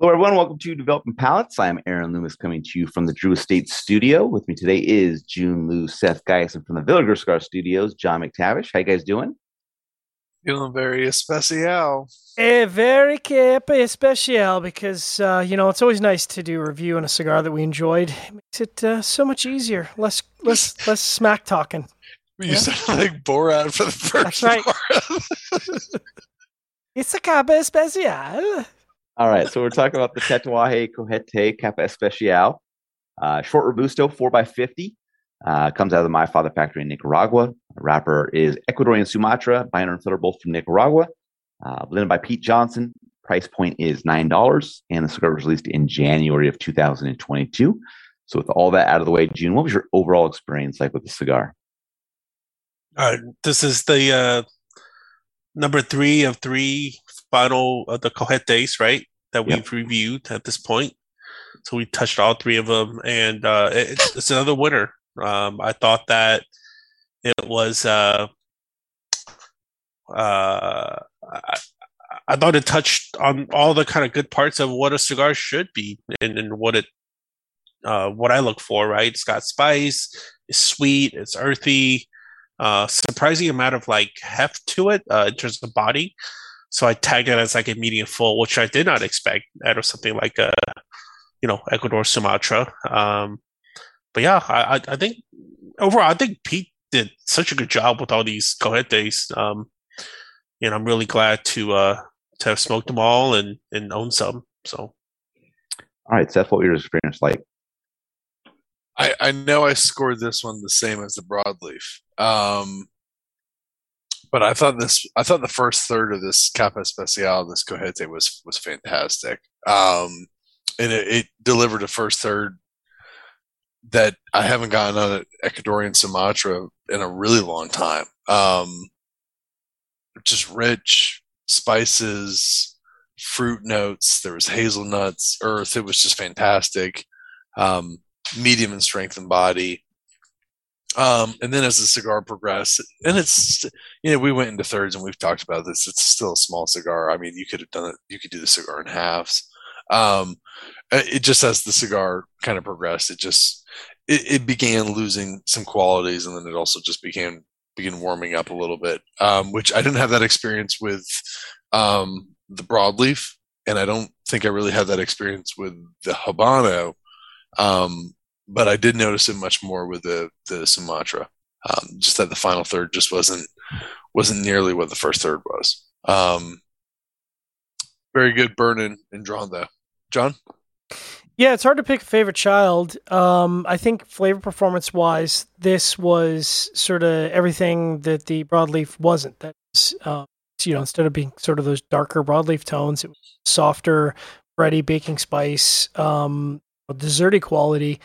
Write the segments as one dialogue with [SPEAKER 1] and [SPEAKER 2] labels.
[SPEAKER 1] Hello, everyone. Welcome to Developing Palates. I'm Aaron Loomis coming to you from the Drew Estate Studio. With me today is June Lou, Seth Geis, and from the Villager Cigar Studios, John McTavish. How you guys doing?
[SPEAKER 2] Feeling very especial.
[SPEAKER 3] A very cap especial because uh, you know it's always nice to do a review on a cigar that we enjoyed. It makes it uh, so much easier, less less less smack talking.
[SPEAKER 2] You yeah? sound like Borat for the first
[SPEAKER 3] That's right. it's a capa especial.
[SPEAKER 1] All right, so we're talking about the Tatuaje Cojete Capa Especial. Uh, short Robusto, 4x50. Uh, comes out of the My Father factory in Nicaragua. The wrapper is Ecuadorian Sumatra, binder and filler both from Nicaragua. Uh, blended by Pete Johnson. Price point is $9, and the cigar was released in January of 2022. So, with all that out of the way, June, what was your overall experience like with the cigar?
[SPEAKER 2] Uh, this is the uh, number three of three final of the Cojetes, right? That we've yep. reviewed at this point. So we touched all three of them, and uh, it's, it's another winner. Um, I thought that it was. Uh, uh, I, I, thought it touched on all the kind of good parts of what a cigar should be, and, and what it, uh, what I look for. Right, it's got spice, it's sweet, it's earthy, uh, surprising amount of like heft to it uh, in terms of body. So I tagged it as like a medium full, which I did not expect out of something like a, you know, Ecuador Sumatra. Um, but yeah, I, I think overall, I think Pete did such a good job with all these cojetes. Um, and I'm really glad to uh, to have smoked them all and and own some. So, all
[SPEAKER 1] right, Seth, what was your experience like?
[SPEAKER 4] I I know I scored this one the same as the broadleaf. Um, but I thought this, I thought the first third of this Capa Especial, this Cojete was was fantastic. Um, and it, it, delivered a first third that I haven't gotten on an Ecuadorian Sumatra in a really long time. Um, just rich spices, fruit notes. There was hazelnuts, earth. It was just fantastic. Um, medium in strength and body. Um, and then as the cigar progressed, and it's you know we went into thirds and we've talked about this. It's still a small cigar. I mean, you could have done it. You could do the cigar in halves. Um, uh, it just as the cigar kind of progressed, it just it, it, began losing some qualities, and then it also just began began warming up a little bit. Um, which I didn't have that experience with um, the broadleaf, and I don't think I really had that experience with the habano. Um, but I did notice it much more with the the Sumatra. Um, just that the final third just wasn't wasn't nearly what the first third was. Um, very good burning and drawn though, John.
[SPEAKER 3] Yeah, it's hard to pick a favorite child. Um, I think flavor performance wise, this was sort of everything that the broadleaf wasn't. That's um, you know, instead of being sort of those darker broadleaf tones, it was softer, bready baking spice, um, desserty quality.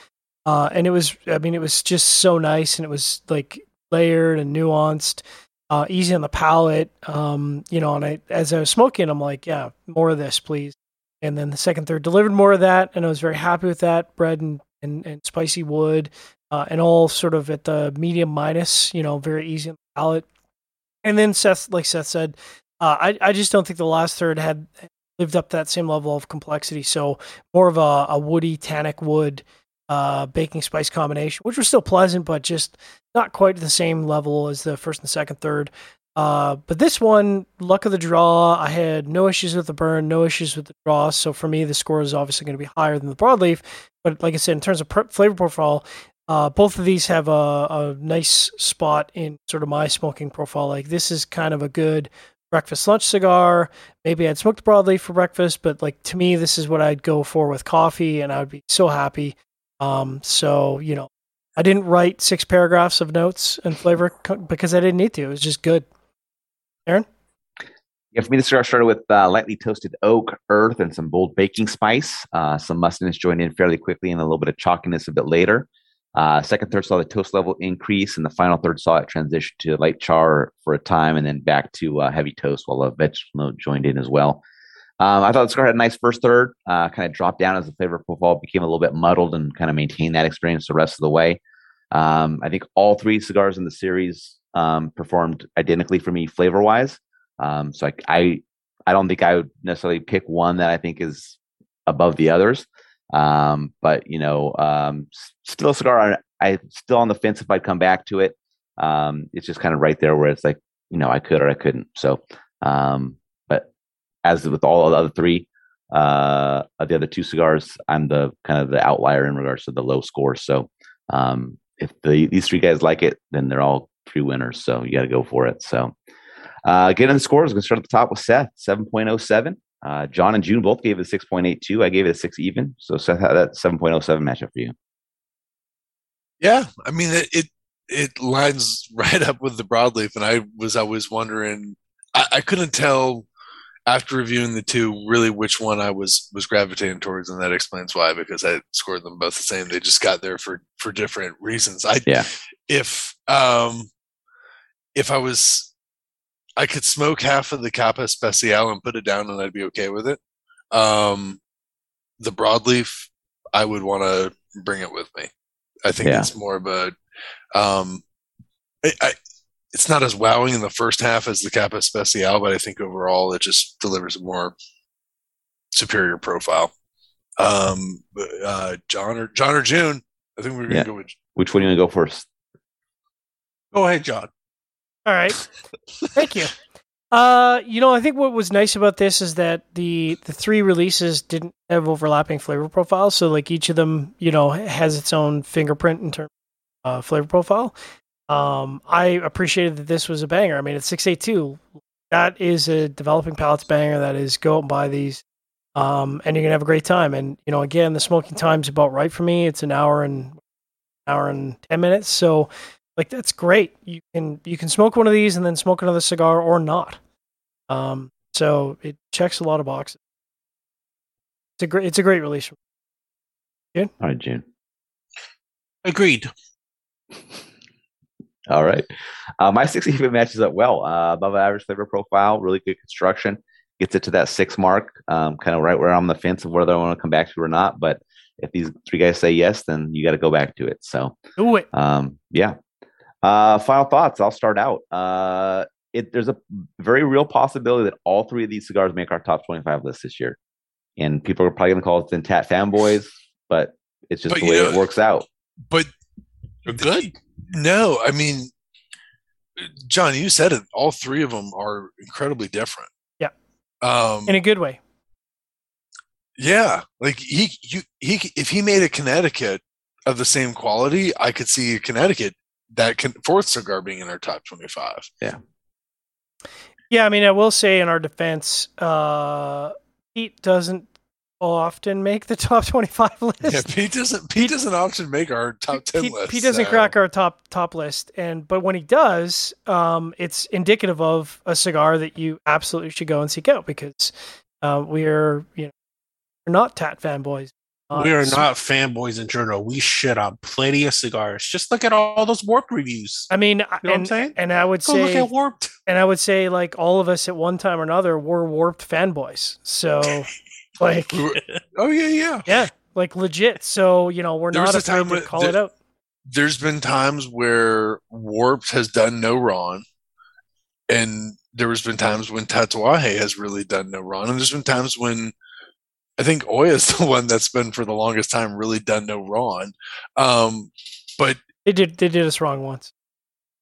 [SPEAKER 3] Uh, and it was, I mean, it was just so nice, and it was like layered and nuanced, uh, easy on the palate. Um, you know, and I, as I was smoking, I'm like, yeah, more of this, please. And then the second, third delivered more of that, and I was very happy with that. Bread and and, and spicy wood, uh, and all sort of at the medium minus. You know, very easy on the palate. And then Seth, like Seth said, uh, I I just don't think the last third had lived up that same level of complexity. So more of a, a woody tannic wood uh, baking spice combination, which was still pleasant, but just not quite the same level as the first and second, third. Uh, but this one, luck of the draw, I had no issues with the burn, no issues with the draw. So for me, the score is obviously going to be higher than the broadleaf. But like I said, in terms of flavor profile, uh, both of these have a, a nice spot in sort of my smoking profile. Like this is kind of a good breakfast lunch cigar. Maybe I'd smoke the broadleaf for breakfast, but like to me, this is what I'd go for with coffee, and I would be so happy um, so you know, I didn't write six paragraphs of notes and flavor because I didn't need to. It was just good. Aaron.
[SPEAKER 1] Yeah, for me, the cigar started with uh, lightly toasted oak, earth, and some bold baking spice. Uh, some mustiness joined in fairly quickly, and a little bit of chalkiness a bit later. Uh, second third saw the toast level increase, and the final third saw it transition to light char for a time, and then back to uh, heavy toast while a vegetable note joined in as well. Um, I thought the cigar had a nice first third, uh, kind of dropped down as the flavor profile became a little bit muddled and kind of maintained that experience the rest of the way. Um, I think all three cigars in the series um, performed identically for me flavor wise. Um, so I, I, I don't think I would necessarily pick one that I think is above the others. Um, but you know, um, still a cigar. I, I still on the fence if I'd come back to it. It's just kind of right there where it's like, you know, I could or I couldn't. So, um, as with all the other three, uh, the other two cigars, I'm the kind of the outlier in regards to the low score. So, um, if the, these three guys like it, then they're all three winners. So you got to go for it. So, uh, getting the scores, we're going to start at the top with Seth, 7.07. Uh, John and June both gave it a 6.82. I gave it a six even. So Seth had that 7.07 matchup for you.
[SPEAKER 4] Yeah, I mean it, it it lines right up with the broadleaf, and I was always wondering. I, I couldn't tell after reviewing the two really which one I was was gravitating towards, and that explains why because I scored them both the same. They just got there for for different reasons. I
[SPEAKER 1] Yeah.
[SPEAKER 4] if um if I was I could smoke half of the Capa Especial and put it down, and I'd be okay with it. Um, the broadleaf, I would want to bring it with me. I think
[SPEAKER 1] Yeah.
[SPEAKER 4] it's more of a um, I, I, it's not as wowing in the first half as the Capa Especial, but I think overall it just delivers a more superior profile. Um, uh, John or John or June, I think we're gonna
[SPEAKER 1] Yeah.
[SPEAKER 4] go with
[SPEAKER 1] Which one do you want to go first?
[SPEAKER 2] Go ahead, John.
[SPEAKER 3] All right. Thank you. Uh, you know, I think what was nice about this is that the the three releases didn't have overlapping flavor profiles, so like each of them, you know, has its own fingerprint in terms of uh, flavor profile. Um, I appreciated that this was a banger. I mean, it's six eight two. That is a developing palates banger. That is go out and buy these, um, and you're gonna have a great time. And you know, again, the smoking time's about right for me. It's an hour and hour and ten minutes. So like that's great. You can you can smoke one of these and then smoke another cigar or not. Um, so it checks a lot of boxes. It's a great it's a great release.
[SPEAKER 1] All right, June.
[SPEAKER 2] Agreed.
[SPEAKER 1] All right. Uh, my six even matches up well. Uh, above average flavor profile, really good construction. Gets it to that six mark, um, kind of right where I'm on the fence of whether I want to come back to it or not. But if these three guys say yes, then you got to go back to it. So,
[SPEAKER 3] Do it.
[SPEAKER 1] um, yeah. Uh, final thoughts. I'll start out. Uh, it, there's a very real possibility that all three of these cigars make our top 25 list this year. And people are probably going to call us the Tat fanboys, but it's just
[SPEAKER 4] But
[SPEAKER 1] the way
[SPEAKER 4] know-
[SPEAKER 1] it works out.
[SPEAKER 4] but
[SPEAKER 2] You're good.
[SPEAKER 4] No, I mean, John, you said it. All three of them are incredibly different.
[SPEAKER 3] Yeah.
[SPEAKER 4] Um.
[SPEAKER 3] In a good way.
[SPEAKER 4] yeah, like he, you, he, if he made a Connecticut of the same quality, I could see a Connecticut that can fourth cigar being in our top twenty-five.
[SPEAKER 3] Yeah, Yeah. I mean I will say in our defense, uh Pete doesn't often make the top twenty five list.
[SPEAKER 4] Yeah, Pete doesn't. Pete doesn't often make our top ten
[SPEAKER 3] Pete,
[SPEAKER 4] list.
[SPEAKER 3] Pete doesn't
[SPEAKER 4] so-
[SPEAKER 3] crack our top top list, and but when he does, um, it's indicative of a cigar that you absolutely should go and seek out because uh, we're you know we're not tat fanboys. Uh,
[SPEAKER 2] we are
[SPEAKER 3] so-
[SPEAKER 2] not fanboys in general. We shit on plenty of cigars. Just look at all those warped reviews.
[SPEAKER 3] I mean,
[SPEAKER 2] know what I'm saying?
[SPEAKER 3] and I would
[SPEAKER 2] Go look at warped.
[SPEAKER 3] and I would say, like all of us at one time or another were warped fanboys. So, like,
[SPEAKER 4] We were- oh yeah, yeah.
[SPEAKER 3] yeah, like legit. So you know, we're
[SPEAKER 4] There
[SPEAKER 3] not
[SPEAKER 4] a time
[SPEAKER 3] afraid to call
[SPEAKER 4] there-
[SPEAKER 3] it out.
[SPEAKER 4] there's been times where Warped has done no wrong, and there has been times when Tatuaje has really done no wrong, and there's been times when I think Oya is the one that's been for the longest time really done no wrong. Um, but
[SPEAKER 3] They did they did us wrong once.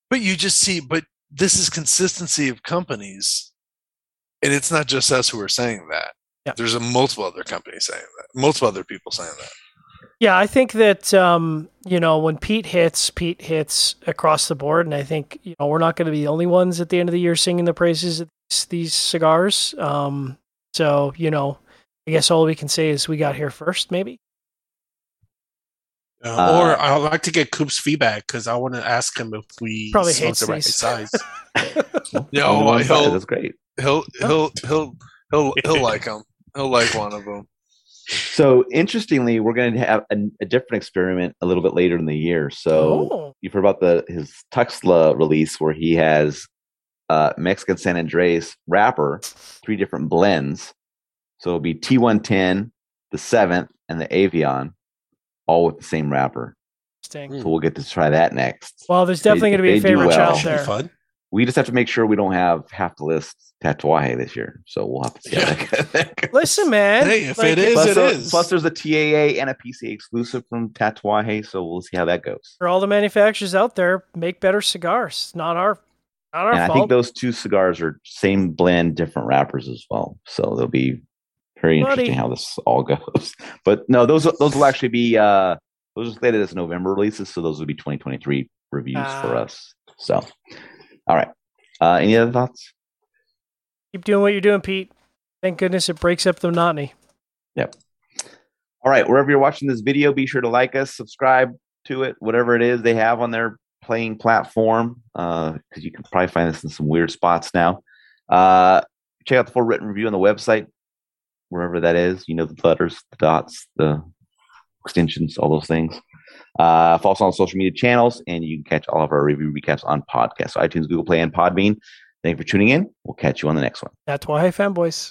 [SPEAKER 4] but you just see, but this is consistency of companies, and it's not just us who are saying that.
[SPEAKER 3] Yeah.
[SPEAKER 4] There's a multiple other companies saying that, multiple other people saying that.
[SPEAKER 3] Yeah, I think that um, you know when Pete hits, Pete hits across the board, and I think you know we're not going to be the only ones at the end of the year singing the praises of these, these cigars. Um, so you know, I guess all we can say is we got here first, maybe.
[SPEAKER 2] Uh,
[SPEAKER 1] Uh,
[SPEAKER 2] or I'd like to get Coop's feedback because I want to ask him if we
[SPEAKER 3] Probably
[SPEAKER 2] smoked
[SPEAKER 3] hates
[SPEAKER 2] the right size.
[SPEAKER 4] Yeah,
[SPEAKER 1] Only
[SPEAKER 4] oh,
[SPEAKER 1] one
[SPEAKER 4] he'll-
[SPEAKER 1] that's great.
[SPEAKER 4] He'll he'll he'll he'll he'll like them. He'll like one of them.
[SPEAKER 1] So interestingly, we're going to have a, a different experiment a little bit later in the year. So
[SPEAKER 3] oh,
[SPEAKER 1] you've heard about the his Tuxla release where he has uh, Mexican San Andres wrapper, three different blends. So it'll be T110, the seventh, and the Avion, all with the same wrapper.
[SPEAKER 3] interesting.
[SPEAKER 1] So we'll get to try that next.
[SPEAKER 3] Well, there's definitely going to be a favorite
[SPEAKER 1] well.
[SPEAKER 3] child
[SPEAKER 2] Should be
[SPEAKER 3] there.
[SPEAKER 2] fun.
[SPEAKER 1] We just have to make sure we don't have half the list Tatuaje this year. So we'll have to see
[SPEAKER 4] Yeah.
[SPEAKER 1] how that goes.
[SPEAKER 3] Listen, man.
[SPEAKER 2] Hey, if
[SPEAKER 3] like,
[SPEAKER 2] it is,
[SPEAKER 1] plus,
[SPEAKER 2] it
[SPEAKER 1] uh,
[SPEAKER 2] is.
[SPEAKER 1] plus there's a TAA and a PCA exclusive from Tatuaje, so we'll see how that goes.
[SPEAKER 3] for all the manufacturers out there, make better cigars. It's Not our, not our
[SPEAKER 1] and I think those two cigars are same blend, different wrappers as well. So they'll be very interesting
[SPEAKER 3] Buddy.
[SPEAKER 1] how this all goes. But no, those those will actually be uh those are slated as November releases, so those will be 2023 reviews for
[SPEAKER 3] Ah.
[SPEAKER 1] us. So, all right. Uh, any other thoughts?
[SPEAKER 3] Keep doing what you're doing, Pete. Thank goodness it breaks up the monotony. Yep.
[SPEAKER 1] All right, wherever you're watching this video, be sure to like us, subscribe to it, whatever it is they have on their playing platform, because you can probably find this in some weird spots now. Uh, check out the full written review on the website, wherever that is. You know the letters, the dots, the extensions, all those things. Uh, follow us on social media channels, and you can catch all of our review recaps on podcasts, so iTunes, Google Play, and Podbean. Thank you for tuning in. We'll catch you on the next one.
[SPEAKER 3] That's why, fanboys.